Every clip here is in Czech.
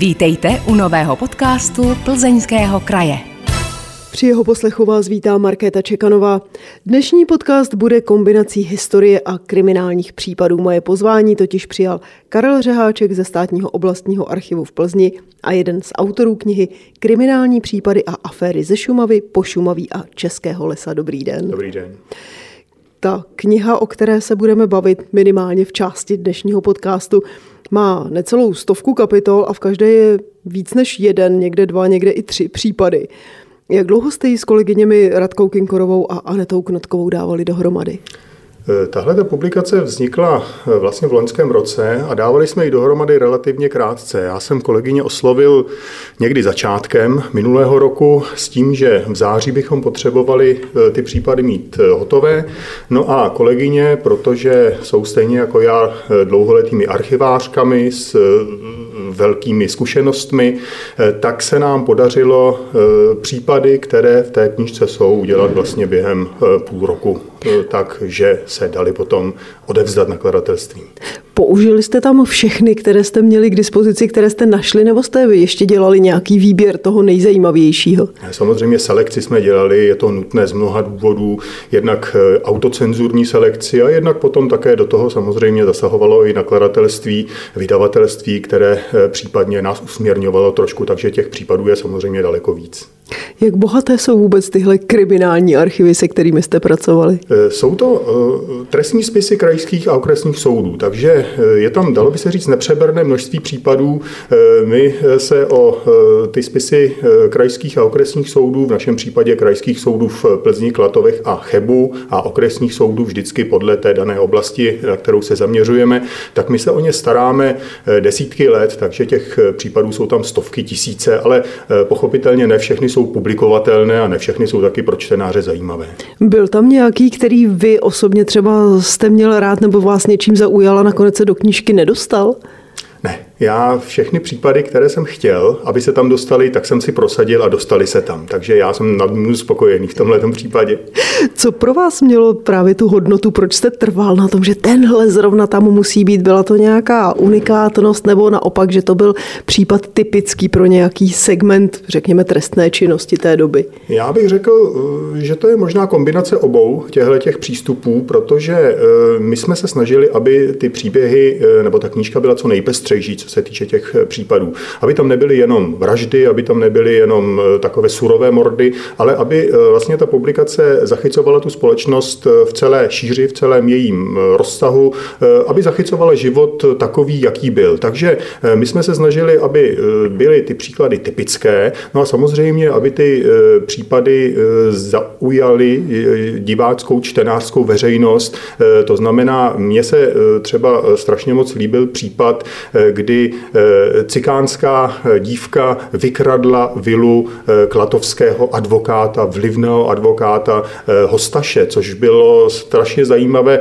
Vítejte u nového podcastu Plzeňského kraje. Při jeho poslechu vás vítá Markéta Čekanová. Dnešní podcast bude kombinací historie a kriminálních případů. Moje pozvání totiž přijal Karel Řeháček ze státního oblastního archivu v Plzni a jeden z autorů knihy Kriminální případy a aféry ze Šumavy, Pošumaví a Českého lesa. Dobrý den. Dobrý den. Ta kniha, o které se budeme bavit minimálně v části dnešního podcastu, má necelou stovku kapitol a v každé je víc než jeden, někde dva, někde i tři případy. Jak dlouho jste ji s kolegyněmi Radkou Kinkorovou a Anetou Knotkovou dávali dohromady? Eh, tahle ta publikace vznikla eh, vlastně v loňském roce a dávali jsme ji dohromady relativně krátce. Já jsem kolegyně oslovil někdy začátkem minulého roku s tím, že v září bychom potřebovali eh, ty případy mít hotové. No a kolegyně, protože jsou stejně jako já dlouholetými archivářkami s velkými zkušenostmi, tak se nám podařilo případy, které v té knižce jsou, udělat vlastně během půl roku. Takže se dali potom odevzdat nakladatelství. Použili jste tam všechny, které jste měli k dispozici, které jste našli, nebo jste vy ještě dělali nějaký výběr toho nejzajímavějšího? Samozřejmě selekci jsme dělali, je to nutné z mnoha důvodů, jednak eh, autocenzurní selekci a jednak potom také do toho samozřejmě zasahovalo i nakladatelství, vydavatelství, které eh, případně nás usměrňovalo trošku, takže těch případů je samozřejmě daleko víc. Jak bohaté jsou vůbec tyhle kriminální archivy, se kterými jste pracovali? Eh, jsou to trestní spisy krajských a okresních soudů, takže je tam, dalo by se říct, nepřeberné množství případů. Eh, my se o eh, ty spisy eh, krajských a okresních soudů, v našem případě krajských soudů v Plzni, Klatovech a Chebu a okresních soudů vždycky podle té dané oblasti, na kterou se zaměřujeme, tak my se o ně staráme desítky let, takže těch případů jsou tam stovky tisíce, ale pochopitelně ne všechny jsou publikovatelné a ne všechny jsou taky pro čtenáře zajímavé. Byl tam nějaký, který vy osobně třeba jste měl rád nebo vás něčím zaujala, nakonec se do knížky nedostal? Já všechny případy, které jsem chtěl, aby se tam dostali, tak jsem si prosadil a dostali se tam. Takže já jsem nad spokojený v tomhle případě. Co pro vás mělo právě tu hodnotu? Proč jste trval na tom, že tenhle zrovna tam musí být? Byla to nějaká unikátnost nebo naopak, že to byl případ typický pro nějaký segment, řekněme, trestné činnosti té doby? Já bych řekl, že to je možná kombinace obou těchto těch přístupů, protože eh, my jsme se snažili, aby ty příběhy eh, nebo ta knížka byla co nejpestřejší, co se týče těch eh, případů. Aby tam nebyly jenom vraždy, aby tam nebyly jenom eh, takové surové mordy, ale aby eh, vlastně ta publikace zachycovala tu společnost v celé šíři, v celém jejím rozsahu, aby zachycovala život takový, jaký byl. Takže my jsme se snažili, aby byly ty příklady typické, no a samozřejmě, aby ty případy zaujaly diváckou, čtenářskou veřejnost. To znamená, mně se třeba strašně moc líbil případ, kdy Eh, cikánská eh, dívka vykradla vilu eh, klatovského advokáta, vlivného advokáta Hostaše, což bylo strašně zajímavé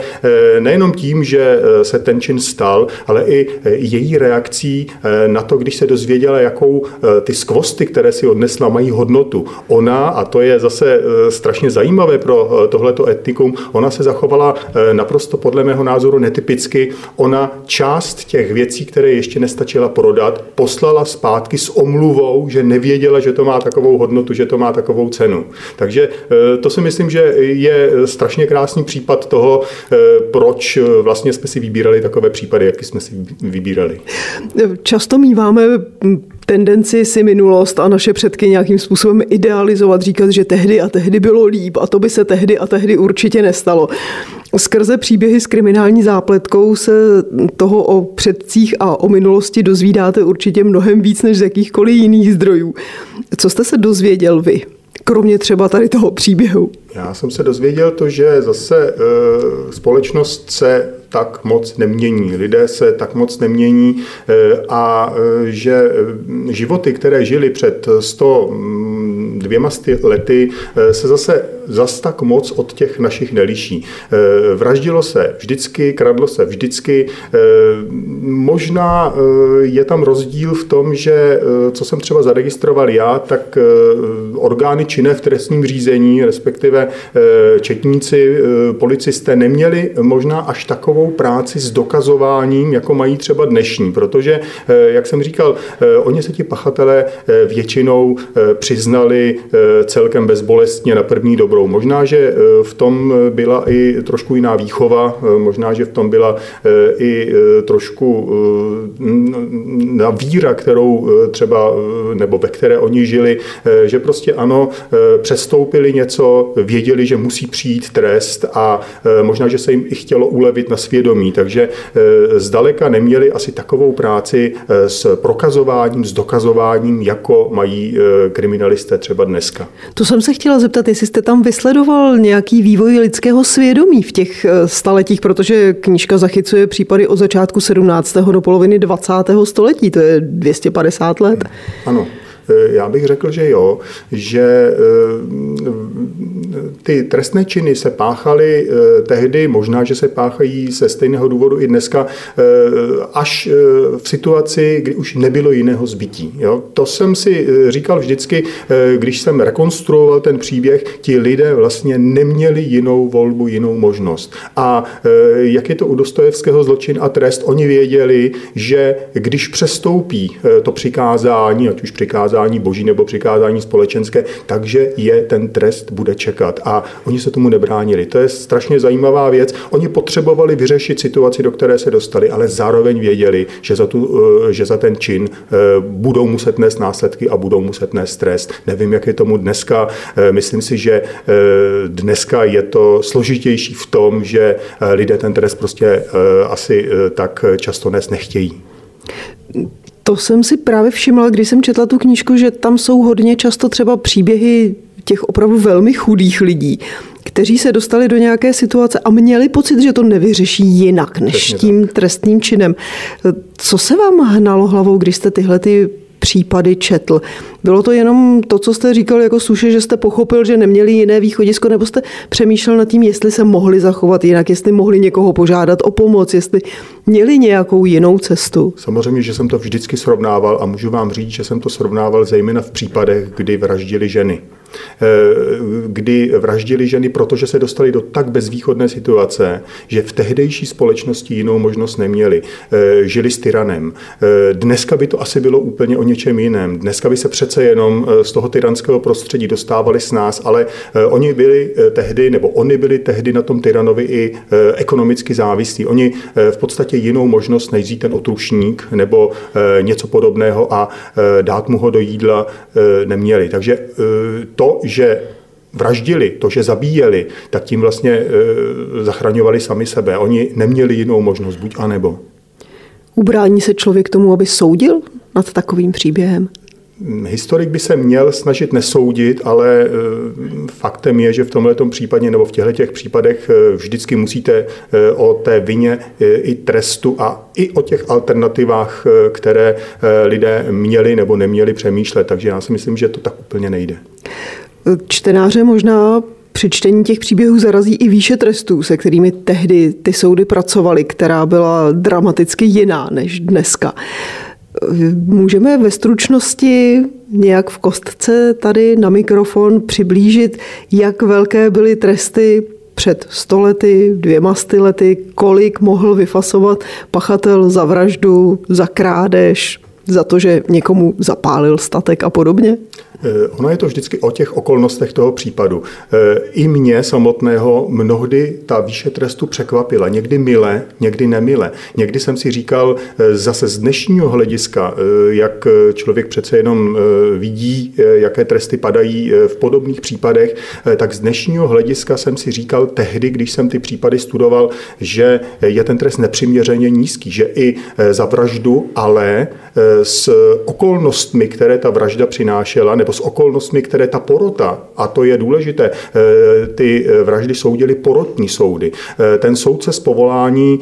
nejenom tím, že se ten čin stal, ale i její reakcí na to, když se dozvěděla, jakou ty skvosty, které si odnesla, mají hodnotu. Ona, a to je zase strašně zajímavé pro tohleto etnikum, ona se zachovala naprosto podle mého názoru netypicky. Ona část těch věcí, které ještě nestačila prodat, poslala zpátky s omluvou, že nevěděla, že to má takovou hodnotu, že to má takovou cenu. Takže eh, to si myslím, že je strašně krásný případ toho, eh, proč eh, vlastně jsme si vybírali takové případy, jaký jsme si vybírali. Často míváme tendenci si minulost a naše předky nějakým způsobem idealizovat, říkat, že tehdy a tehdy bylo líp a to by se tehdy a tehdy určitě nestalo. Skrze příběhy s kriminální zápletkou se toho o předcích a o minulosti dozvídáte určitě mnohem víc než z jakýchkoliv jiných zdrojů. Co jste se dozvěděl vy? kromě třeba tady toho příběhu? Já jsem se dozvěděl to, že zase e, společnost se tak moc nemění, lidé se tak moc nemění e, a e, že životy, které žili před 100 mm, dvěma lety, se zase zas tak moc od těch našich neliší. Vraždilo se vždycky, kradlo se vždycky. Možná je tam rozdíl v tom, že co jsem třeba zaregistroval já, tak orgány činné v trestním řízení, respektive četníci, policisté neměli možná až takovou práci s dokazováním, jako mají třeba dnešní, protože, jak jsem říkal, oni se ti pachatelé většinou přiznali celkem bezbolestně na první dobrou. Možná, že v tom byla i trošku jiná výchova, možná, že v tom byla i trošku na víra, kterou třeba, nebo ve které oni žili, že prostě ano, přestoupili něco, věděli, že musí přijít trest a možná, že se jim i chtělo ulevit na svědomí, takže zdaleka neměli asi takovou práci s prokazováním, s dokazováním, jako mají kriminalisté třeba dneska. To jsem se chtěla zeptat, jestli jste tam vysledoval nějaký vývoj lidského svědomí v těch staletích, protože knížka zachycuje případy od začátku 17. do poloviny 20. století, to je 250 let. Ano. Eh, já bych řekl, že jo, že eh, ty trestné činy se páchaly eh, tehdy, možná, že se páchají ze stejného důvodu i dneska, až v situaci, kdy už nebylo jiného zbytí. Jo? To jsem si říkal vždycky, když jsem rekonstruoval ten příběh, ti lidé vlastně neměli jinou volbu, jinou možnost. A jak je to u Dostojevského zločin a trest, oni věděli, že když přestoupí to přikázání, ať už přikázání přikázání boží nebo přikázání společenské, takže je ten trest bude čekat. A oni se tomu nebránili. To je strašně zajímavá věc. Oni potřebovali vyřešit situaci, do které se dostali, ale zároveň věděli, že za, tu, eh, že za ten čin eh, budou muset nést následky a budou muset nést trest. Nevím, jak je tomu dneska. Eh, myslím si, že dneska je to složitější v tom, že lidé ten trest prostě asi tak často nést nechtějí. To jsem si právě všimla, když jsem četla tu knížku, že tam jsou hodně často třeba příběhy těch opravdu velmi chudých lidí, kteří se dostali do nějaké situace a měli pocit, že to nevyřeší jinak než Přesně tím tak. trestným činem. Co se vám hnalo hlavou, když jste tyhle ty případy četl. Bylo to jenom to, co jste říkal jako suše, že jste pochopil, že neměli jiné východisko, nebo jste přemýšlel nad tím, jestli se mohli zachovat jinak, jestli mohli někoho požádat o pomoc, jestli měli nějakou jinou cestu? Samozřejmě, že jsem to vždycky srovnával a můžu vám říct, že jsem to srovnával zejména v případech, kdy vraždili ženy. Eh, kdy vraždili ženy, protože se dostali do tak bezvýchodné situace, že v tehdejší společnosti jinou možnost neměli. Eh, žili s tyranem. Eh, dneska by to asi bylo úplně o něčem jiném. Dneska by se přece jenom z toho tyranského prostředí dostávali s nás, ale oni byli tehdy, nebo oni byli tehdy na tom tyranovi i ekonomicky závislí. Oni v podstatě jinou možnost než ten otrušník nebo něco podobného a dát mu ho do jídla neměli. Takže to, že vraždili, to, že zabíjeli, tak tím vlastně e, zachraňovali sami sebe. Oni neměli jinou možnost, buď a nebo. Ubrání se člověk tomu, aby soudil nad takovým příběhem? Historik by se měl snažit nesoudit, ale e, faktem je, že v tomhle případě nebo v těchto těch případech e, vždycky musíte e, o té vině i trestu a i o těch alternativách, které lidé měli nebo neměli přemýšlet. Takže já si myslím, že to tak úplně nejde. Čtenáře možná při čtení těch příběhů zarazí i výše trestů, se kterými tehdy ty soudy pracovaly, která byla dramaticky jiná než dneska. Můžeme ve stručnosti nějak v kostce tady na mikrofon přiblížit, jak velké byly tresty před stolety, dvěma lety, kolik mohl vyfasovat pachatel za vraždu, za krádež, za to, že někomu zapálil statek a podobně? Eh, ono je to vždycky o těch okolnostech toho případu. Eh, I mě samotného mnohdy ta výše trestu překvapila. Někdy mile, někdy nemile. Někdy jsem si říkal eh, zase z dnešního hlediska, jak člověk přece jenom vidí, jaké tresty padají v podobných případech, tak z dnešního hlediska jsem si říkal tehdy, když jsem ty případy studoval, že je ten trest nepřiměřeně nízký, že i za vraždu, ale s okolnostmi, které ta vražda přinášela, nebo nebo s okolnostmi, které ta porota, a to je důležité, ty vraždy soudili porotní soudy. Ten soudce z povolání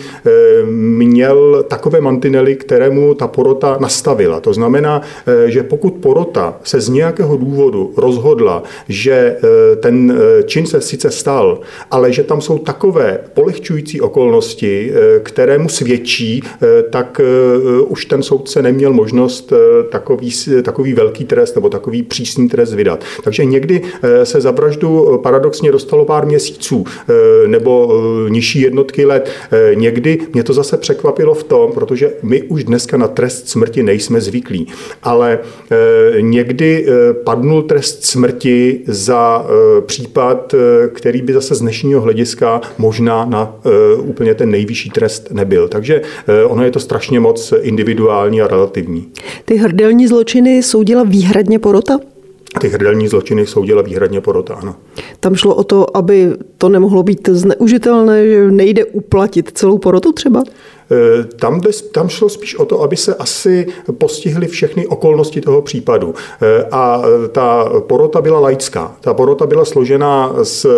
měl takové mantinely, kterému ta porota nastavila. To znamená, že pokud porota se z nějakého důvodu rozhodla, že ten čin se sice stal, ale že tam jsou takové polehčující okolnosti, které mu svědčí, tak už ten soudce neměl možnost takový, takový velký trest nebo takový přísný trest vydat. Takže někdy se za vraždu paradoxně dostalo pár měsíců nebo nižší jednotky let. Někdy mě to zase překvapilo v tom, protože my už dneska na trest smrti nejsme zvyklí, ale někdy padnul trest smrti za případ, který by zase z dnešního hlediska možná na úplně ten nejvyšší trest nebyl. Takže ono je to strašně moc individuální a relativní. Ty hrdelní zločiny soudila výhradně porota? Ty hrdelní zločiny soudila výhradně porota, ano. Tam šlo o to, aby to nemohlo být zneužitelné, že nejde uplatit celou porotu třeba? Eh, tam, tam šlo spíš o to, aby se asi postihly všechny okolnosti toho případu. Eh, a ta porota byla laická. Ta porota byla složena z eh,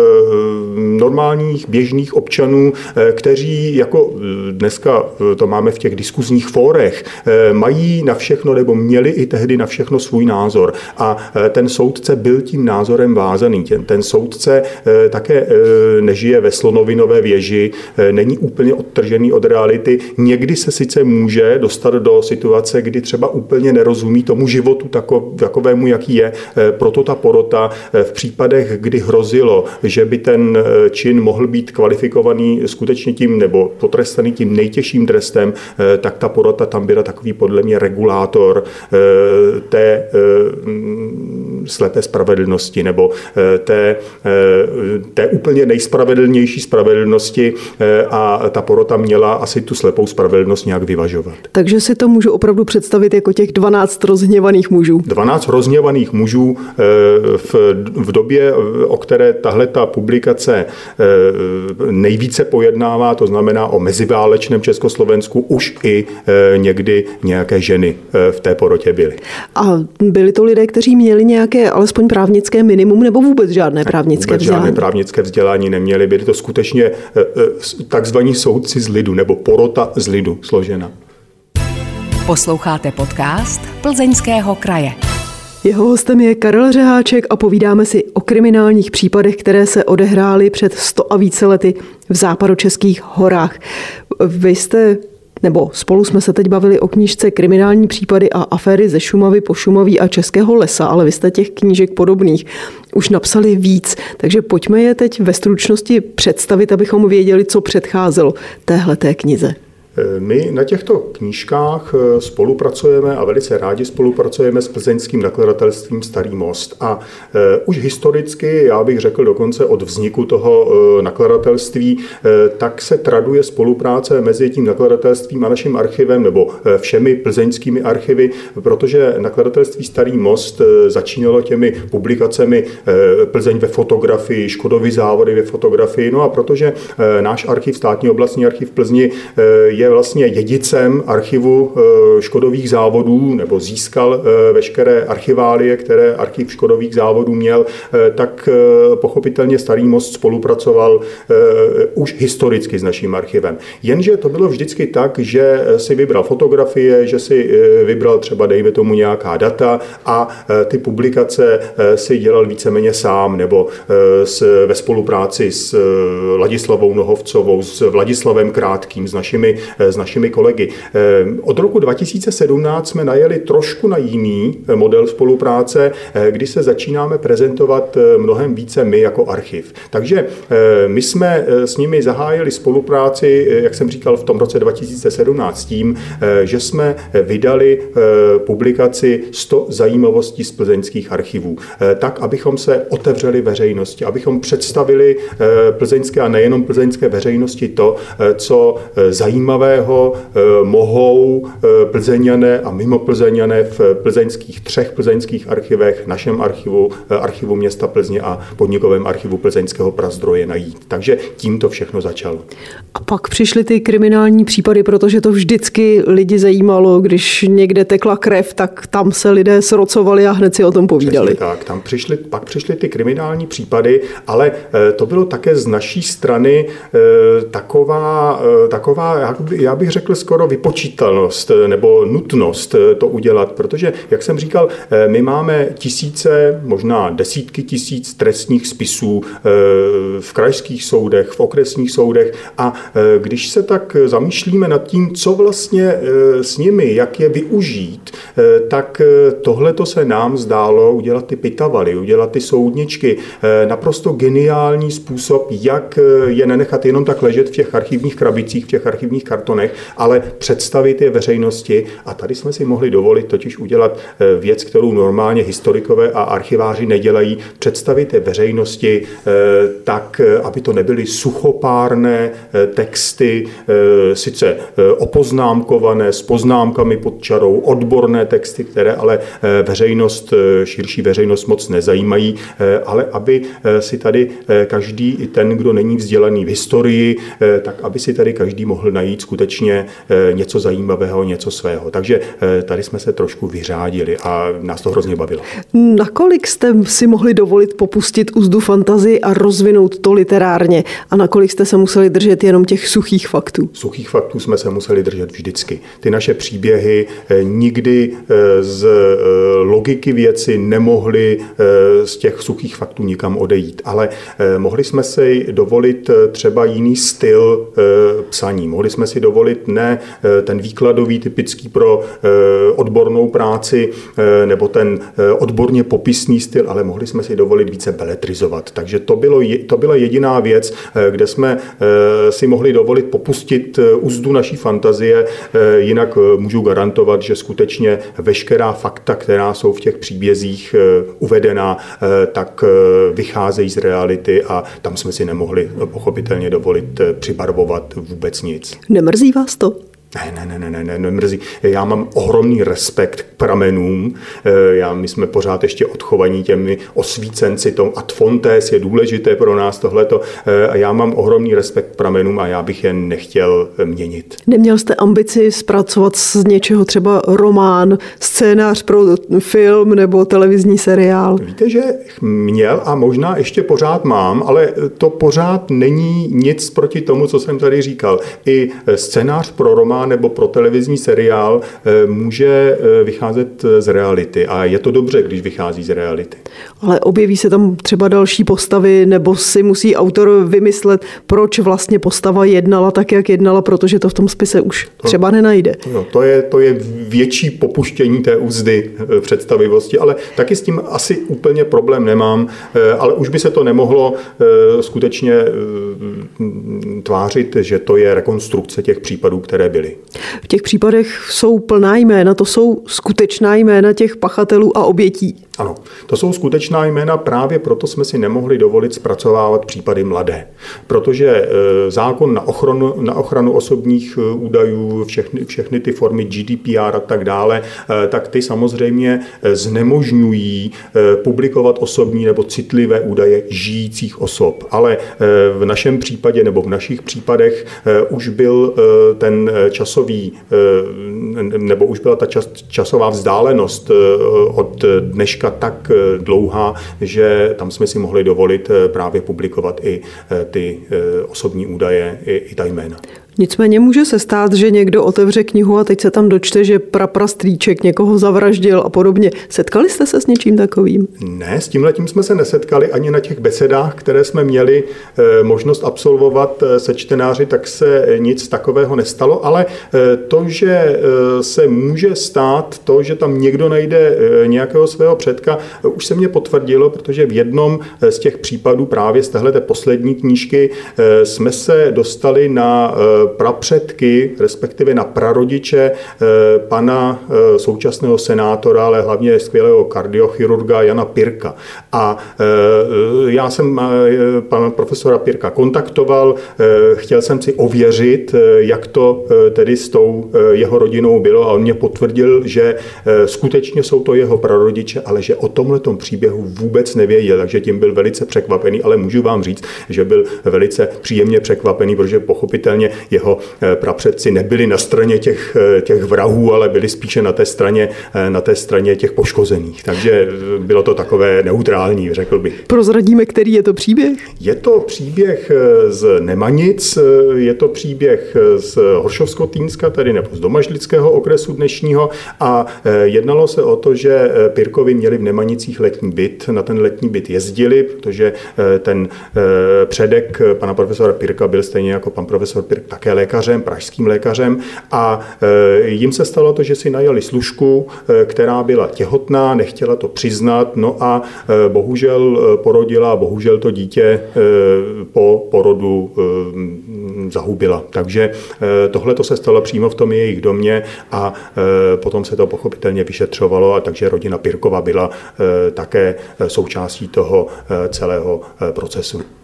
normálních běžných občanů, kteří jako dneska to máme v těch diskuzních fórech, mají na všechno nebo měli i tehdy na všechno svůj názor. A ten soudce byl tím názorem vázaný. Ten, ten soudce také nežije ve slonovinové věži, není úplně odtržený od reality, někdy se sice může dostat do situace, kdy třeba úplně nerozumí tomu životu takovému, jaký je. Eh, proto ta porota eh, v případech, kdy hrozilo, že by ten eh, čin mohl být kvalifikovaný skutečně tím nebo potrestaný tím nejtěžším trestem, tak ta porota tam byla takový podle mě regulátor té slepé spravedlnosti nebo té, té úplně nejspravedlnější spravedlnosti a ta porota měla asi tu slepou spravedlnost nějak vyvažovat. Takže si to můžu opravdu představit jako těch 12 rozhněvaných mužů. 12 rozhněvaných mužů eh, v, v době, o které tahle ta publikace eh, nejvíce pojednává, to znamená o meziválečném Československu, už i eh, někdy nějaké ženy v té porotě byly. A byli to lidé, kteří měli nějaké alespoň právnické minimum nebo vůbec žádné právnické vůbec vzdělání? Žádné právnické vzdělání neměli. Byli to skutečně takzvaní soudci z lidu nebo porota z lidu složena. Posloucháte podcast Plzeňského kraje. Jeho hostem je Karel Řeháček a povídáme si o kriminálních případech, které se odehrály před 100 a více lety v západočeských horách. Vy jste nebo spolu jsme se teď bavili o knížce Kriminální případy a aféry ze Šumavy po Šumaví a Českého lesa, ale vy jste těch knížek podobných už napsali víc, takže pojďme je teď ve stručnosti představit, abychom věděli, co předcházelo téhleté knize. My na těchto knížkách eh, spolupracujeme a velice rádi spolupracujeme s plzeňským nakladatelstvím Starý most. A eh, už historicky, já bych řekl dokonce od vzniku toho eh, nakladatelství, tak se traduje spolupráce mezi tím nakladatelstvím a naším archivem nebo všemi plzeňskými archivy, protože nakladatelství Starý most začínalo těmi publikacemi Plzeň ve fotografii, Škodovy závody ve fotografii, no a protože náš archiv, státní oblastní archiv Plzni je vlastně dědicem archivu eh, škodových závodů nebo získal eh, veškeré archiválie, které archiv škodových závodů měl, eh, tak pochopitelně Starý most spolupracoval už historicky s naším archivem. Jenže to bylo vždycky tak, že si vybral fotografie, že si vybral třeba, dejme tomu, nějaká data a ty publikace si dělal víceméně sám nebo s, ve spolupráci s Ladislavou Nohovcovou, s Vladislavem Krátkým, s našimi s našimi kolegy. Eh, od roku 2017 jsme najeli trošku na jiný eh, model spolupráce, eh, kdy se začínáme prezentovat mnohem více my jako archiv. Takže my jsme s nimi zahájili spolupráci, jak jsem říkal, v tom roce 2017 tím, že jsme vydali publikaci 100 zajímavostí z plzeňských archivů, tak, abychom se otevřeli veřejnosti, abychom představili plzeňské a nejenom plzeňské veřejnosti to, co zajímavé zajímavého mohou plzeňané a mimo plzeňané v plzeňských třech plzeňských archivech, našem archivu, archivu města Plzně a podnikovém archivu plzeňského prazdroje najít. Takže tím to všechno začalo. A pak přišly ty kriminální případy, protože to vždycky lidi zajímalo, když někde tekla krev, tak tam se lidé srocovali a hned si o tom povídali. Přesně tak, tam přišly, pak přišly ty kriminální případy, ale eh, to bylo také z naší strany eh, taková, eh, taková já bych řekl skoro vypočítalnost nebo nutnost to udělat, protože, jak jsem říkal, my máme tisíce, možná desítky tisíc trestních spisů v krajských soudech, v okresních soudech a když se tak zamýšlíme nad tím, co vlastně s nimi, jak je využít, tak tohle to se nám zdálo udělat ty pitavaly, udělat ty soudničky, naprosto geniální způsob, jak je nenechat jenom tak ležet v těch archivních krabicích, v těch archivních kartonech, ale představit je veřejnosti. A tady jsme si mohli dovolit totiž udělat věc, kterou normálně historikové a archiváři nedělají, představit je veřejnosti tak, aby to nebyly suchopárné texty, sice opoznámkované s poznámkami pod čarou, odborné texty, které ale veřejnost, širší veřejnost moc nezajímají, ale aby si tady každý, i ten, kdo není vzdělaný v historii, tak aby si tady každý mohl najít skutečně něco zajímavého, něco svého. Takže tady jsme se trošku vyřádili a nás to hrozně bavilo. Nakolik jste si mohli dovolit popustit úzdu fantazii a rozvinout to literárně? A nakolik jste se museli držet jenom těch suchých faktů? Suchých faktů jsme se museli držet vždycky. Ty naše příběhy nikdy z logiky věci nemohly z těch suchých faktů nikam odejít. Ale mohli jsme si dovolit třeba jiný styl psaní. Mohli jsme si dovolit ne ten výkladový, typický pro odbornou práci, nebo ten odborně popisný styl, ale mohli jsme si dovolit více beletrizovat. Takže to, bylo, to byla jediná věc, kde jsme si mohli dovolit popustit úzdu naší fantazie. Jinak můžu garantovat, že skutečně veškerá fakta, která jsou v těch příbězích uvedená, tak vycházejí z reality a tam jsme si nemohli pochopitelně dovolit přibarvovat vůbec nic. Nemrzí vás to? Ne, ne, ne, ne, ne, ne, mrzí. Já mám ohromný respekt k pramenům. Já, my jsme pořád ještě odchovaní těmi osvícenci, tom ad fontes je důležité pro nás tohleto. A já mám ohromný respekt k pramenům a já bych je nechtěl měnit. Neměl jste ambici zpracovat z něčeho třeba román, scénář pro film nebo televizní seriál? Víte, že měl a možná ještě pořád mám, ale to pořád není nic proti tomu, co jsem tady říkal. I scénář pro román nebo pro televizní seriál eh, může eh, vycházet z reality. A je to dobře, když vychází z reality. Ale objeví se tam třeba další postavy, nebo si musí autor vymyslet, proč vlastně postava jednala tak, jak jednala, protože to v tom spise už to, třeba nenajde. No, to, je, to je větší popuštění té úzdy eh, představivosti, ale taky s tím asi úplně problém nemám, ale už by se to nemohlo skutečně tvářit, že to je rekonstrukce těch případů, které byly. V těch případech jsou plná jména, to jsou skutečná jména těch pachatelů a obětí. Ano, to jsou skutečná jména, právě proto jsme si nemohli dovolit zpracovávat případy mladé. Protože e, zákon na ochranu, na ochranu osobních e, údajů, všechny, všechny ty formy GDPR a tak dále, e, tak ty samozřejmě znemožňují publikovat osobní nebo citlivé údaje žijících osob. Ale v našem případě nebo v našich případech už byl ten časový, nebo už byla ta čas, časová vzdálenost od dneška tak eh, dlouhá, že tam jsme si mohli dovolit eh, právě publikovat i eh, ty osobní údaje, i, i ta jména. Nicméně může se stát, že někdo otevře knihu a teď se tam dočte, že praprastrýček někoho zavraždil a podobně. Setkali jste se s něčím takovým? Ne, s tím letím jsme se nesetkali ani na těch besedách, které jsme měli eh, možnost absolvovat eh, se čtenáři, tak se nic takového nestalo, ale eh, to, že se může stát to, že tam někdo najde nějakého svého předka, už se mě potvrdilo, protože v jednom z těch případů právě z téhle poslední knížky jsme se dostali na prapředky, respektive na prarodiče pana současného senátora, ale hlavně skvělého kardiochirurga Jana Pirka. A já jsem pana profesora Pirka kontaktoval, chtěl jsem si ověřit, jak to tedy s tou jeho rodinou bylo a on mě potvrdil, že skutečně jsou to jeho prarodiče, ale že o tomhle příběhu vůbec nevěděl, takže tím byl velice překvapený, ale můžu vám říct, že byl velice příjemně překvapený, protože pochopitelně jeho eh, prapředci nebyli na straně těch, eh, těch vrahů, ale byli spíše na té straně, eh, na té straně těch poškozených. Takže bylo to takové neutrální, řekl bych. Prozradíme, který je to příběh? Je to příběh z Nemanic, je to příběh z Horšovsko-Týnska, tedy nebo z Domažlického okresu dnešního a jednalo se o to, že Pirkovi měli v Nemanicích letní byt, na ten letní byt jezdili, protože ten předek pana profesora Pirka byl stejně jako pan profesor Pirk také lékařem, pražským lékařem a e, jim se stalo to, že si najali služku, e, která byla těhotná, nechtěla to přiznat, no a e, bohužel porodila, bohužel to dítě po porodu zahubila. Takže tohle to se stalo přímo v tom jejich domě a potom se to pochopitelně vyšetřovalo a takže rodina Pirkova byla také součástí toho celého procesu.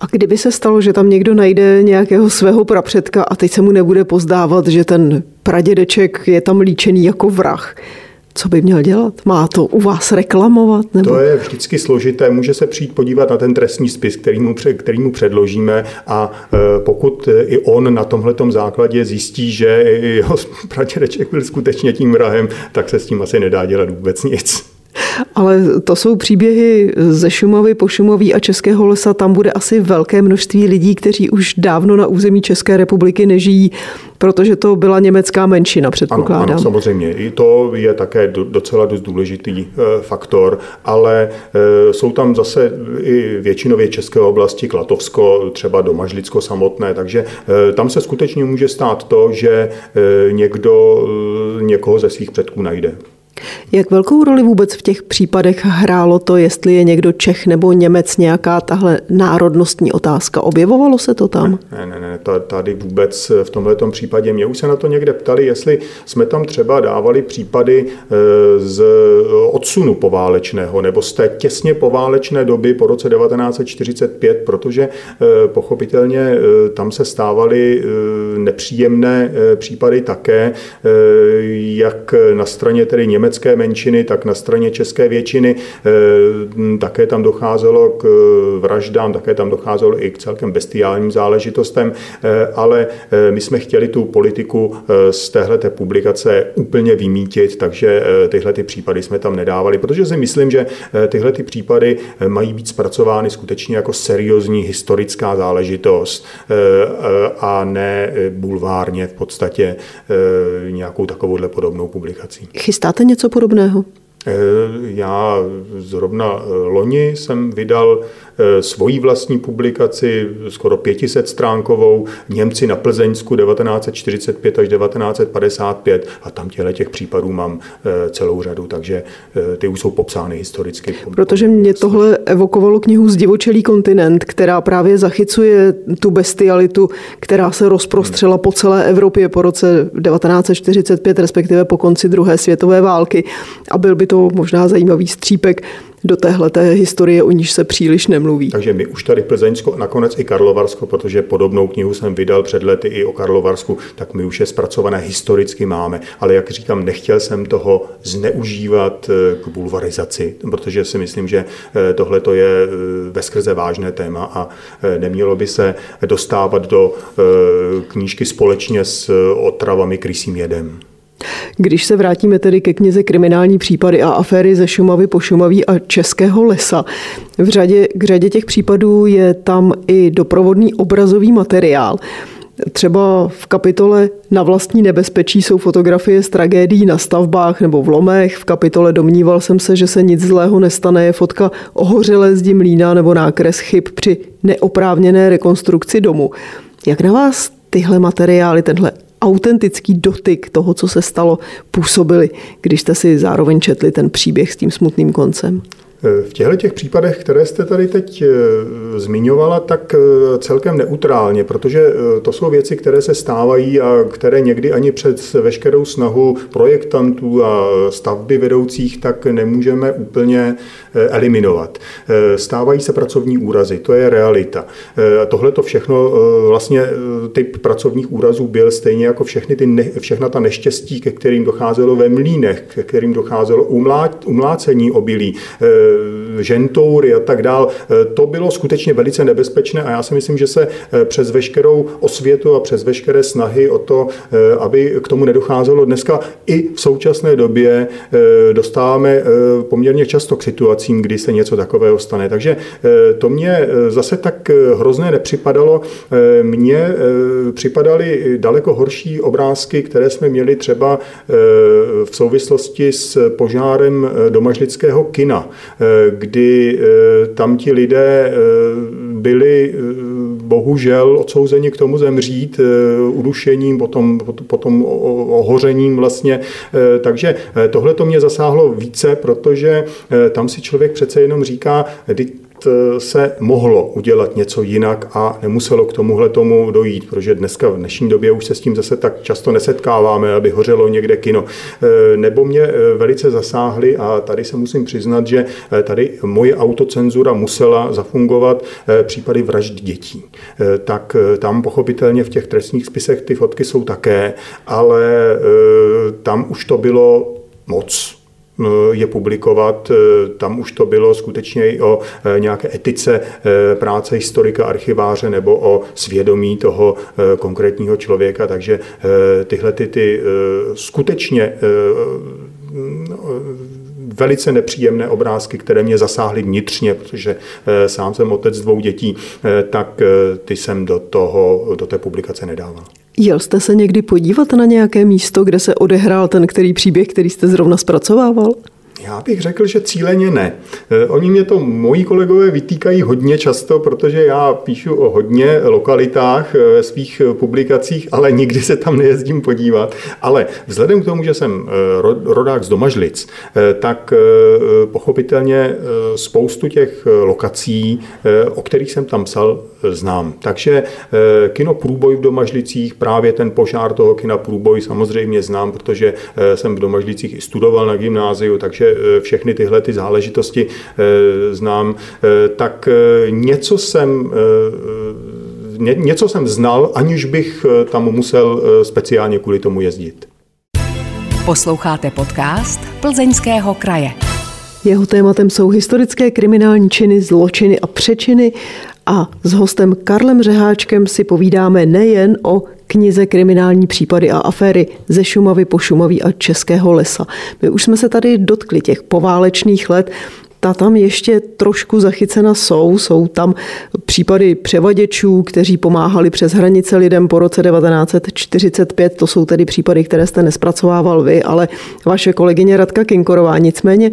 A kdyby se stalo, že tam někdo najde nějakého svého prapředka a teď se mu nebude pozdávat, že ten pradědeček je tam líčený jako vrah, co by měl dělat? Má to u vás reklamovat? Nebo? To je vždycky složité. Může se přijít podívat na ten trestní spis, který mu, který mu předložíme a e, pokud i on na tomhletom základě zjistí, že jeho pradědeček byl skutečně tím vrahem, tak se s tím asi nedá dělat vůbec nic. Ale to jsou příběhy ze Šumavy po Šumaví a Českého lesa. Tam bude asi velké množství lidí, kteří už dávno na území České republiky nežijí, protože to byla německá menšina, předpokládám. Ano, ano samozřejmě. I to je také docela dost důležitý eh, faktor, ale eh, jsou tam zase i většinově české oblasti, Klatovsko, třeba Domažlicko samotné, takže eh, tam se skutečně může stát to, že někdo někoho ze svých předků najde. Jak velkou roli vůbec v těch případech hrálo to, jestli je někdo Čech nebo Němec, nějaká tahle národnostní otázka? Objevovalo se to tam? Ne, ne, ne, tady vůbec v tomhle případě. Mě už se na to někde ptali, jestli jsme tam třeba dávali případy e, z odsunu poválečného nebo z té těsně poválečné doby po roce 1945, protože pochopitelně tam se stávaly nepříjemné případy také, jak na straně tedy Němec německé menšiny, tak na straně české většiny eh, také tam docházelo k eh, vraždám, také tam docházelo i k celkem bestiálním záležitostem, eh, ale my jsme chtěli tu politiku z téhle publikace úplně vymítit, takže tyhle ty případy jsme tam nedávali, protože si myslím, že tyhle ty případy mají být zpracovány skutečně jako seriózní historická záležitost a ne bulvárně v podstatě nějakou takovouhle podobnou publikací. Chystáte něco podobného? Eh, já zrovna eh, loni jsem vydal svoji vlastní publikaci, skoro 500 stránkovou, Němci na Plzeňsku 1945 až 1955 a tam těle těch případů mám eh, celou řadu, takže eh, ty už jsou popsány historicky. Protože mě tohle evokovalo knihu Zdivočelý kontinent, která právě zachycuje tu bestialitu, která se rozprostřela po celé Evropě po roce 1945, respektive po konci druhé světové války. A byl by to možná zajímavý střípek do téhle té historie, o níž se příliš nemluví. Takže my už tady Plzeňsko, nakonec i Karlovarsko, protože podobnou knihu jsem vydal před lety i o Karlovarsku, tak my už je zpracované historicky máme. Ale jak říkám, nechtěl jsem toho zneužívat eh, k bulvarizaci, protože si myslím, že eh, tohle to je eh, veskrze vážné téma a nemělo by se dostávat do knížky společně s otravami krysím jedem. Když se vrátíme tedy ke knize Kriminální případy a aféry ze Šumavy po Šumaví a Českého lesa, v řadě, k řadě těch případů je tam i doprovodný obrazový materiál. Třeba v kapitole Na vlastní nebezpečí jsou fotografie z tragédií na stavbách nebo v lomech. V kapitole Domníval jsem se, že se nic zlého nestane je fotka ohořelé zdi mlína nebo nákres chyb při neoprávněné rekonstrukci domu. Jak na vás tyhle materiály, tenhle autentický dotyk toho, co se stalo, působili, když jste si zároveň četli ten příběh s tím smutným koncem? V těchto těch případech, které jste tady teď zmiňovala, tak celkem neutrálně, protože to jsou věci, které se stávají a které někdy ani před veškerou snahu projektantů a stavby vedoucích tak nemůžeme úplně eliminovat. Stávají se pracovní úrazy, to je realita. Tohle to všechno, vlastně typ pracovních úrazů byl stejně jako všechny ty ne, všechna ta neštěstí, ke kterým docházelo ve mlínech, ke kterým docházelo umlá, umlácení obilí, žentoury a tak dál. To bylo skutečně velice nebezpečné a já si myslím, že se přes veškerou osvětu a přes veškeré snahy o to, aby k tomu nedocházelo dneska i v současné době dostáváme poměrně často k situacím, kdy se něco takového stane. Takže to mě zase tak hrozné nepřipadalo. Mně připadaly daleko horší obrázky, které jsme měli třeba v souvislosti s požárem domažlického kina, kdy tam ti lidé byli bohužel odsouzeni k tomu zemřít udušením, potom, potom ohořením vlastně. Takže tohle to mě zasáhlo více, protože tam si člověk přece jenom říká, Eh, se mohlo udělat něco jinak a nemuselo k tomuhle tomu dojít, protože dneska v dnešní době už se s tím zase tak často nesetkáváme, aby hořelo někde kino. Eh, nebo mě eh, velice zasáhly a tady se musím přiznat, že tady moje autocenzura musela zafungovat případy vražd dětí. Tak tam pochopitelně v těch trestních spisech ty fotky jsou také, ale tam už to bylo moc Eh, je publikovat. Eh, tam už to bylo skutečně i o eh, nějaké etice práce historika, archiváře nebo o svědomí toho konkrétního člověka. Takže tyhle ty, ty skutečně velice nepříjemné obrázky, které mě zasáhly vnitřně, protože sám jsem otec dvou dětí, tak ty jsem do, toho, do té publikace nedával. Jel jste se někdy podívat na nějaké místo, kde se odehrál ten který příběh, který jste zrovna zpracovával? Já bych řekl, že cíleně ne. Eh, oni mě to moji kolegové vytýkají hodně často, protože já píšu o hodně lokalitách eh, ve svých publikacích, ale nikdy se tam nejezdím podívat. Ale vzhledem k tomu, že jsem rodák z Domažlic, tak pochopitelně spoustu těch lokací, o kterých jsem tam psal, znám. Takže kino Průboj v Domažlicích, právě ten požár toho kina Průboj samozřejmě znám, protože jsem v Domažlicích i studoval na gymnáziu, takže Eh, všechny tyhle ty záležitosti eh, znám, eh, tak něco jsem něco jsem znal, aniž bych tam musel speciálně kvůli tomu jezdit. Posloucháte podcast Plzeňského kraje. Jeho tématem jsou historické kriminální činy, zločiny a přečiny a s hostem Karlem Řeháčkem si povídáme nejen o knize Kriminální případy a aféry ze Šumavy po Šumaví a Českého lesa. My už jsme se tady dotkli těch poválečných let, ta tam ještě trošku zachycena jsou. Jsou tam případy převaděčů, kteří pomáhali přes hranice lidem po roce 1945. To jsou tedy případy, které jste nespracovával vy, ale vaše kolegyně Radka Kinkorová. Nicméně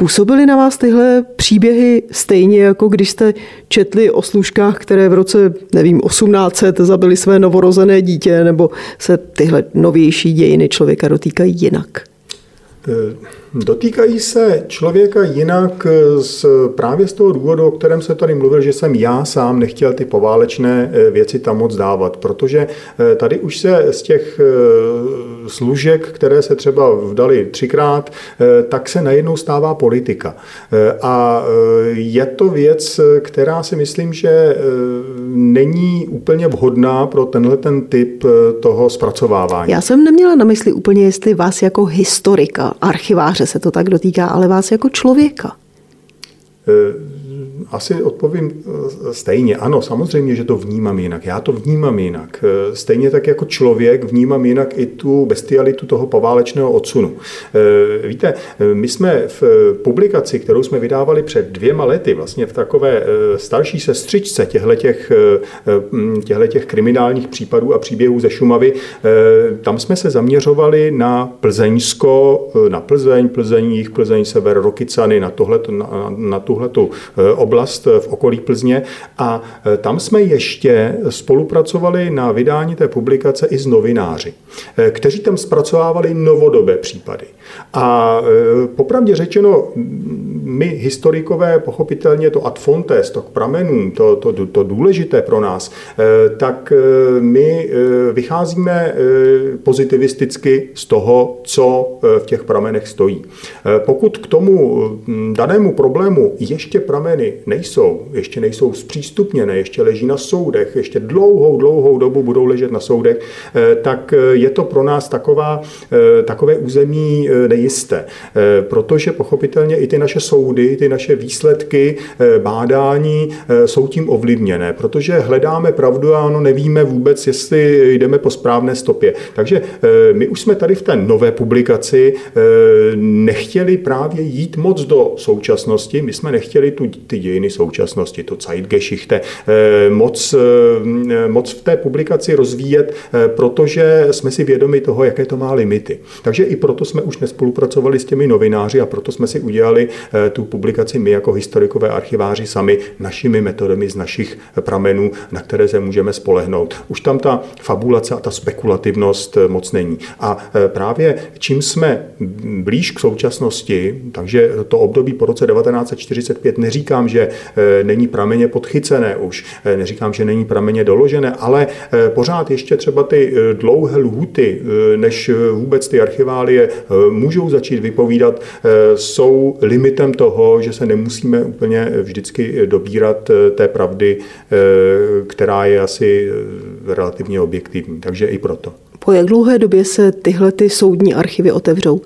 Působily na vás tyhle příběhy stejně, jako když jste četli o služkách, které v roce, nevím, 1800 zabili své novorozené dítě, nebo se tyhle novější dějiny člověka dotýkají jinak? Dotýkají se člověka jinak z, právě z toho důvodu, o kterém se tady mluvil, že jsem já sám nechtěl ty poválečné eh, věci tam moc dávat, protože eh, tady už se z těch eh, služek, které se třeba vdali třikrát, tak se najednou stává politika. A je to věc, která si myslím, že není úplně vhodná pro tenhle ten typ toho zpracovávání. Já jsem neměla na mysli úplně, jestli vás jako historika, archiváře novináře se to tak dotýká, ale vás jako člověka. Asi odpovím eh, stejně. Ano, samozřejmě, že to vnímám jinak. Já to vnímám jinak. Eh, stejně tak jako člověk vnímám jinak i tu bestialitu toho poválečného odsunu. Eh, víte, my jsme v publikaci, kterou jsme vydávali před dvěma lety, vlastně v takové starší sestřičce těchto těch kriminálních případů a příběhů ze Šumavy, tam jsme se zaměřovali na Plzeňsko, na Plzeň, Plzeň, jich Plzeň, sever, Rokycany, na, tohleto, na, na tuhletu oblast v okolí Plzně a e, tam jsme ještě spolupracovali na vydání té publikace i s novináři, e, kteří tam zpracovávali novodobé případy. A popravdě řečeno, my historikové pochopitelně to ad fontes, to k pramenům, to, to, to důležité pro nás, tak my vycházíme pozitivisticky z toho, co v těch pramenech stojí. Pokud k tomu danému problému ještě prameny nejsou, ještě nejsou zpřístupněné, ještě leží na soudech, ještě dlouhou, dlouhou dobu budou ležet na soudech, tak je to pro nás taková, takové území nejisté. Protože pochopitelně i ty naše soudy, ty naše výsledky bádání jsou tím ovlivněné, protože hledáme pravdu a ano, nevíme vůbec, jestli jdeme po správné stopě. Takže my už jsme tady v té nové publikaci nechtěli právě jít moc do současnosti, my jsme nechtěli tu, ty dějiny současnosti, to Zeitgeschichte, moc, moc v té publikaci rozvíjet, protože jsme si vědomi toho, jaké to má limity. Takže i proto jsme už nespolupracovali s těmi novináři a proto jsme si udělali tu publikaci my jako historikové archiváři sami našimi metodami z našich pramenů, na které se můžeme spolehnout. Už tam ta fabulace a ta spekulativnost moc není. A právě čím jsme blíž k současnosti, takže to období po roce 1945 neříkám, že není prameně podchycené už, neříkám, že není prameně doložené, ale pořád ještě třeba ty dlouhé lhuty, než vůbec ty archiválie můžou začít vypovídat, jsou limitem toho, že se nemusíme úplně vždycky dobírat té pravdy, která je asi relativně objektivní. Takže i proto. Po jak dlouhé době se tyhle ty soudní archivy otevřou?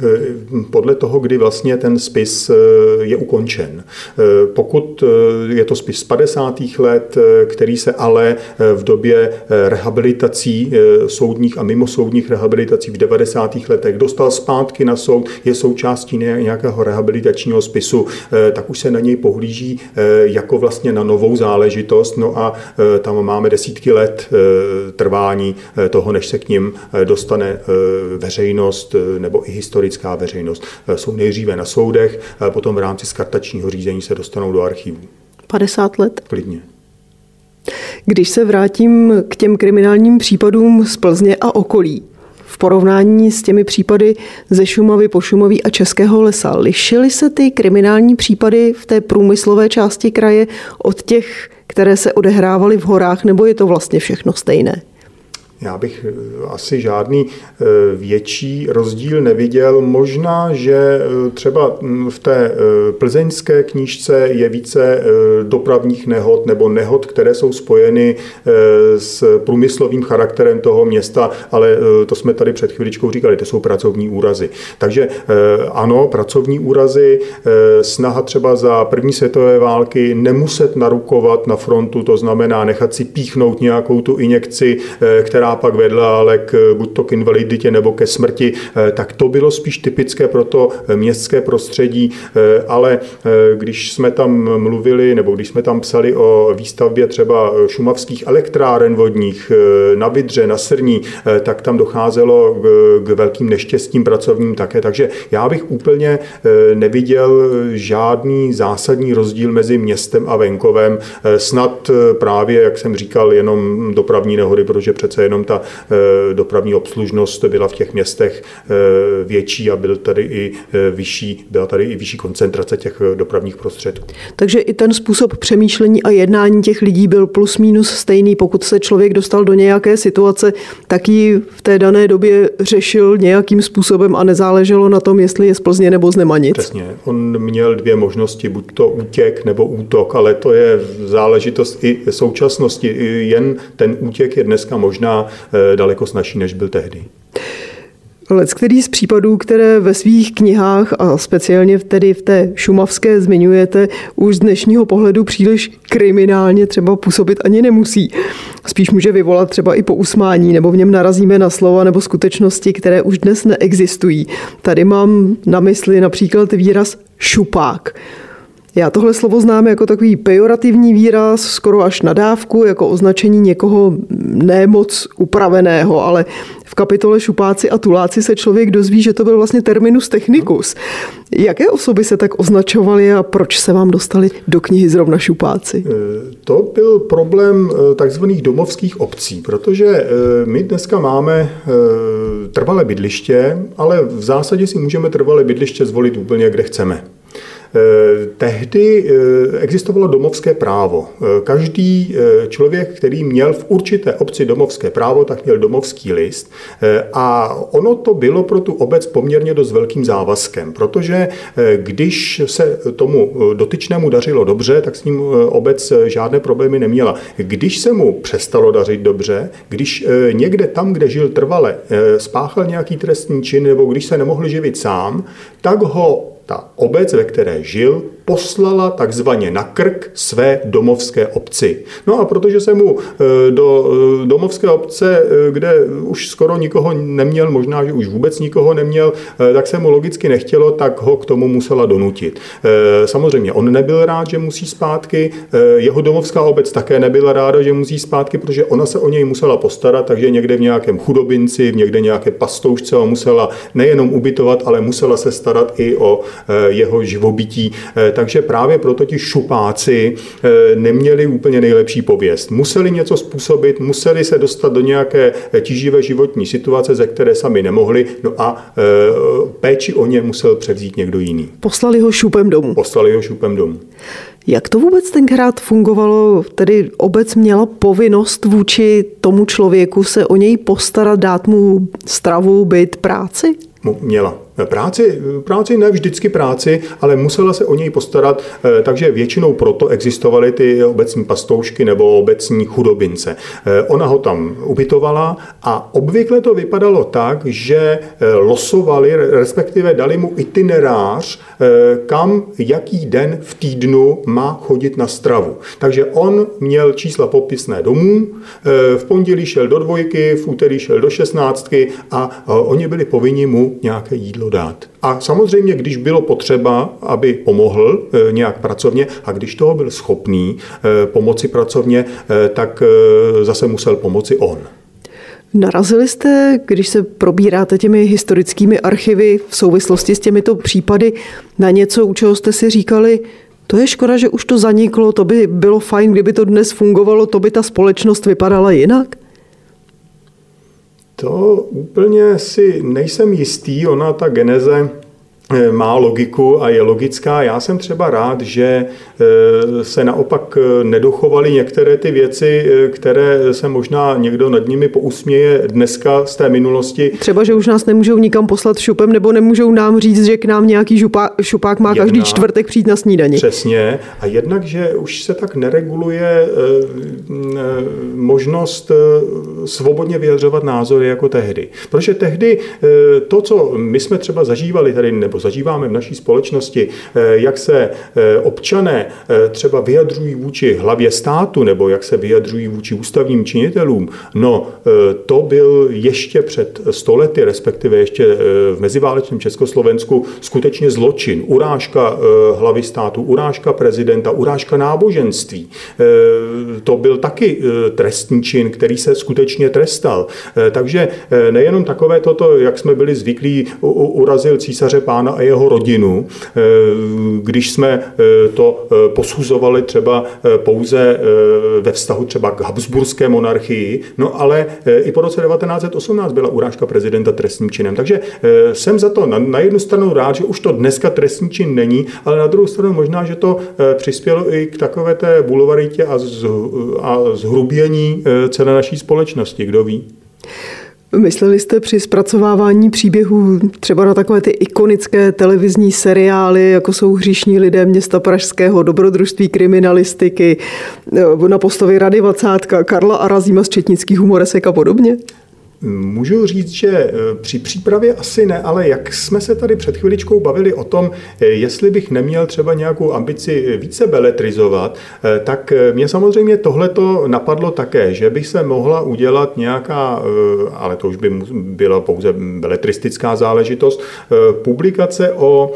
Eh, podle toho, kdy vlastně ten spis eh, je ukončen. Eh, pokud je to spis z 50. let, který se ale v době rehabilitací soudních a mimosoudních rehabilitací v 90. letech dostal zpátky na soud, je součástí nějakého rehabilitačního spisu, tak už se na něj pohlíží jako vlastně na novou záležitost. No a tam máme desítky let trvání toho, než se k ním dostane veřejnost nebo i historie historická veřejnost. Eh, jsou nejdříve na soudech, potom v rámci skartačního řízení se dostanou do archivů. 50 let? Klidně. Když se vrátím k těm kriminálním případům z Plzně a okolí, v porovnání s těmi případy ze Šumavy, Pošumaví a Českého lesa, lišily se ty kriminální případy v té průmyslové části kraje od těch, které se odehrávaly v horách, nebo je to vlastně všechno stejné? Já bych eh, asi žádný eh, větší rozdíl neviděl. Možná, že eh, třeba hm, v té plzeňské knížce je více dopravních nehod nebo nehod, které jsou spojeny s průmyslovým charakterem toho města, ale to jsme tady před chviličkou říkali, to jsou pracovní úrazy. Takže ano, pracovní úrazy, snaha třeba za první světové války nemuset narukovat na frontu, to znamená nechat si píchnout nějakou tu injekci, která pak vedla ale k, buď to k invaliditě nebo ke smrti, eh, tak to bylo spíš typické pro to městské prostředí, eh, ale eh, když jsme tam mluvili, nebo když jsme tam psali o výstavbě třeba šumavských elektráren vodních na Vidře, na Srní, tak tam docházelo k velkým neštěstím pracovním také. Takže já bych úplně neviděl žádný zásadní rozdíl mezi městem a venkovem. Snad právě, jak jsem říkal, jenom dopravní nehody, protože přece jenom ta eh, dopravní obslužnost byla v těch městech eh, větší a byl tady i eh, vyšší, byla tady i vyšší koncentrace těch dopravních prostředků. Takže i ten způsob přemýšlení a jednání těch lidí byl plus minus stejný. Pokud se člověk dostal do nějaké situace, tak ji v té dané době řešil nějakým způsobem a nezáleželo na tom, jestli je z Plzně nebo z Nemanic. Přesně. On měl dvě možnosti, buď to útěk nebo útok, ale to je záležitost i současnosti. Jen ten útěk je dneska možná Eh, daleko snažší, než byl tehdy. Lec který z případů, které ve svých knihách a speciálně tedy v té šumavské zmiňujete, už z dnešního pohledu příliš kriminálně třeba působit ani nemusí. Spíš může vyvolat třeba i po usmání, nebo v něm narazíme na slova nebo skutečnosti, které už dnes neexistují. Tady mám na mysli například výraz šupák. Já tohle slovo znám jako takový pejorativní výraz, skoro až nadávku, jako označení někoho nemoc upraveného, ale v kapitole Šupáci a Tuláci se člověk dozví, že to byl vlastně terminus technicus. Jaké osoby se tak označovaly a proč se vám dostali do knihy zrovna Šupáci? E, to byl problém e, takzvaných domovských obcí, protože e, my dneska máme trvalé bydliště, ale v zásadě si můžeme trvalé bydliště zvolit úplně, kde chceme. Tehdy existovalo domovské právo. Každý člověk, který měl v určité obci domovské právo, tak měl domovský list a ono to bylo pro tu obec poměrně dost velkým závazkem, protože když se tomu dotyčnému dařilo dobře, tak s ním obec žádné problémy neměla. Když se mu přestalo dařit dobře, když někde tam, kde žil trvale, spáchal nějaký trestný čin nebo když se nemohl živit sám, tak ho ta obec, ve které žil, poslala takzvaně na krk své domovské obci. No a protože se mu e, do e, domovské obce, e, kde už skoro nikoho neměl, možná, že už vůbec nikoho neměl, tak se mu logicky nechtělo, tak ho k tomu musela donutit. Samozřejmě on nebyl rád, že musí zpátky, jeho domovská obec také nebyla ráda, že musí zpátky, protože ona se o něj musela postarat, takže někde v nějakém chudobinci, v někde nějaké pastoušce ho musela nejenom ubytovat, ale musela se starat i o jeho živobytí takže právě proto ti šupáci eh, neměli úplně nejlepší pověst. Museli něco způsobit, museli se dostat do nějaké eh, tíživé životní situace, ze které sami nemohli, no a eh, péči o ně musel převzít někdo jiný. Poslali ho šupem domů. Poslali ho šupem domů. Jak to vůbec tenkrát fungovalo? Tedy obec měla povinnost vůči tomu člověku se o něj postarat, dát mu stravu, byt, práci? Měla. Práci, práci ne vždycky práci, ale musela se o něj postarat, eh, takže většinou proto existovaly ty obecní pastoušky nebo obecní chudobince. Eh, ona ho tam ubytovala a obvykle to vypadalo tak, že eh, losovali, respektive dali mu itinerář, kam, jaký den v týdnu má chodit na stravu. Takže on měl čísla popisné domů, v pondělí šel do dvojky, v úterý šel do šestnáctky a oni byli povinni mu nějaké jídlo jídlo dát. A samozřejmě, když bylo potřeba, aby pomohl e, nějak pracovně a když toho byl schopný e, pomoci pracovně, e, tak zase musel pomoci on. Narazili jste, když se probíráte těmi historickými archivy v souvislosti s těmito případy, na něco, u čeho jste si říkali, to je škoda, že už to zaniklo, to by bylo fajn, kdyby to dnes fungovalo, to by ta společnost vypadala jinak? To úplně si nejsem jistý, ona ta geneze má logiku a je logická. Já jsem třeba rád, že eh, se naopak eh, nedochovaly některé ty věci, které se možná někdo nad nimi pousměje dneska z té minulosti. Třeba, že už nás nemůžou nikam poslat šupem, nebo nemůžou nám říct, že k nám nějaký župa, šupák má Jedna, každý čtvrtek přijít na snídani. Přesně. A jednak, že už se tak nereguluje možnost svobodně vyjadřovat názory jako tehdy. Protože tehdy to, co my jsme třeba zažívali tady, nebo zažíváme v naší společnosti, eh, jak se eh, občané eh, třeba vyjadřují vůči hlavě státu nebo jak se vyjadřují vůči ústavním činitelům, no to byl ještě před stolety, respektive ještě v meziválečném Československu skutečně zločin. Urážka hlavy státu, urážka prezidenta, urážka náboženství. To byl taky trestní čin, který se skutečně trestal. Takže nejenom takové toto, jak jsme byli zvyklí, urazil císaře pána a jeho rodinu, eh, když jsme eh, to eh, posuzovali třeba pouze ve vztahu třeba k Habsburské monarchii, no ale i po roce 1918 byla urážka prezidenta trestním činem. Takže jsem za to na, jednu stranu rád, že už to dneska trestní čin není, ale na druhou stranu možná, že to přispělo i k takové té bulvaritě a, a zhrubění celé naší společnosti, kdo ví. Mysleli jste při zpracovávání příběhů třeba na takové ty ikonické televizní seriály, jako jsou Hříšní lidé města Pražského, Dobrodružství kriminalistiky, na postavě Rady Vacátka, Karla Arazíma z Četnických humoresek a podobně? Můžu říct, že e, při přípravě asi ne, ale jak jsme se tady před chviličkou bavili o tom, e, jestli bych neměl třeba nějakou ambici více beletrizovat, e, tak mě samozřejmě tohleto napadlo také, že bych se mohla udělat nějaká, ale to už by byla pouze beletristická záležitost, publikace o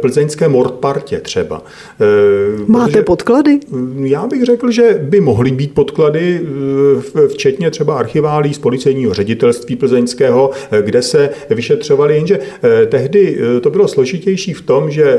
plzeňské Mordpartě třeba. Máte Protože podklady? Já bych řekl, že by mohly být podklady, včetně třeba archiválí z policejního ředitele zastupitelství plzeňského, kde se vyšetřovali, jenže tehdy to bylo složitější v tom, že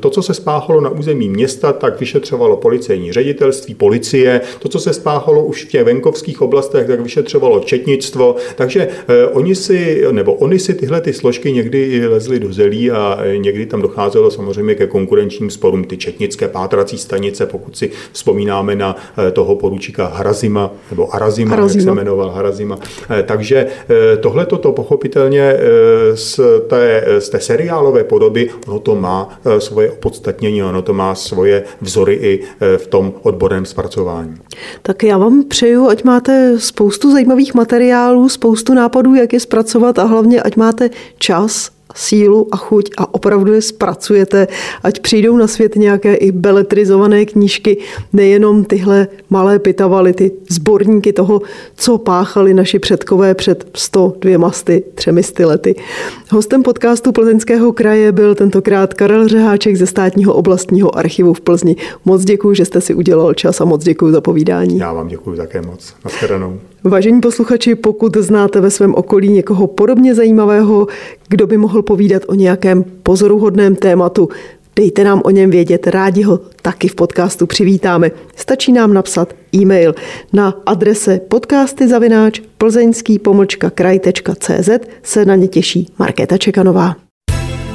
to, co se spáchalo na území města, tak vyšetřovalo policejní ředitelství, policie, to, co se spáchalo už v těch venkovských oblastech, tak vyšetřovalo četnictvo, takže oni si, nebo oni si tyhle ty složky někdy lezli do zelí a někdy tam docházelo samozřejmě ke konkurenčním sporům, ty četnické pátrací stanice, pokud si vzpomínáme na toho poručíka Harazima, nebo Arazima, Harazima. jak se jmenoval Harazima. Takže tohle to pochopitelně z té, z té seriálové podoby, ono to má svoje opodstatnění, ono to má svoje vzory i v tom odborném zpracování. Tak já vám přeju, ať máte spoustu zajímavých materiálů, spoustu nápadů, jak je zpracovat a hlavně, ať máte čas sílu a chuť a opravdu je zpracujete, ať přijdou na svět nějaké i beletrizované knížky, nejenom tyhle malé pitavaly, ty zborníky toho, co páchali naši předkové před 100, dvěma sty, třemi sty lety. Hostem podcastu Plzeňského kraje byl tentokrát Karel Řeháček ze státního oblastního archivu v Plzni. Moc děkuji, že jste si udělal čas a moc děkuji za povídání. Já vám děkuji také moc. Naschledanou. Vážení posluchači, pokud znáte ve svém okolí někoho podobně zajímavého, kdo by mohl povídat o nějakém pozoruhodném tématu, dejte nám o něm vědět, rádi ho taky v podcastu přivítáme. Stačí nám napsat e-mail na adrese podcasty zavináč plzeňský se na ně těší Markéta Čekanová.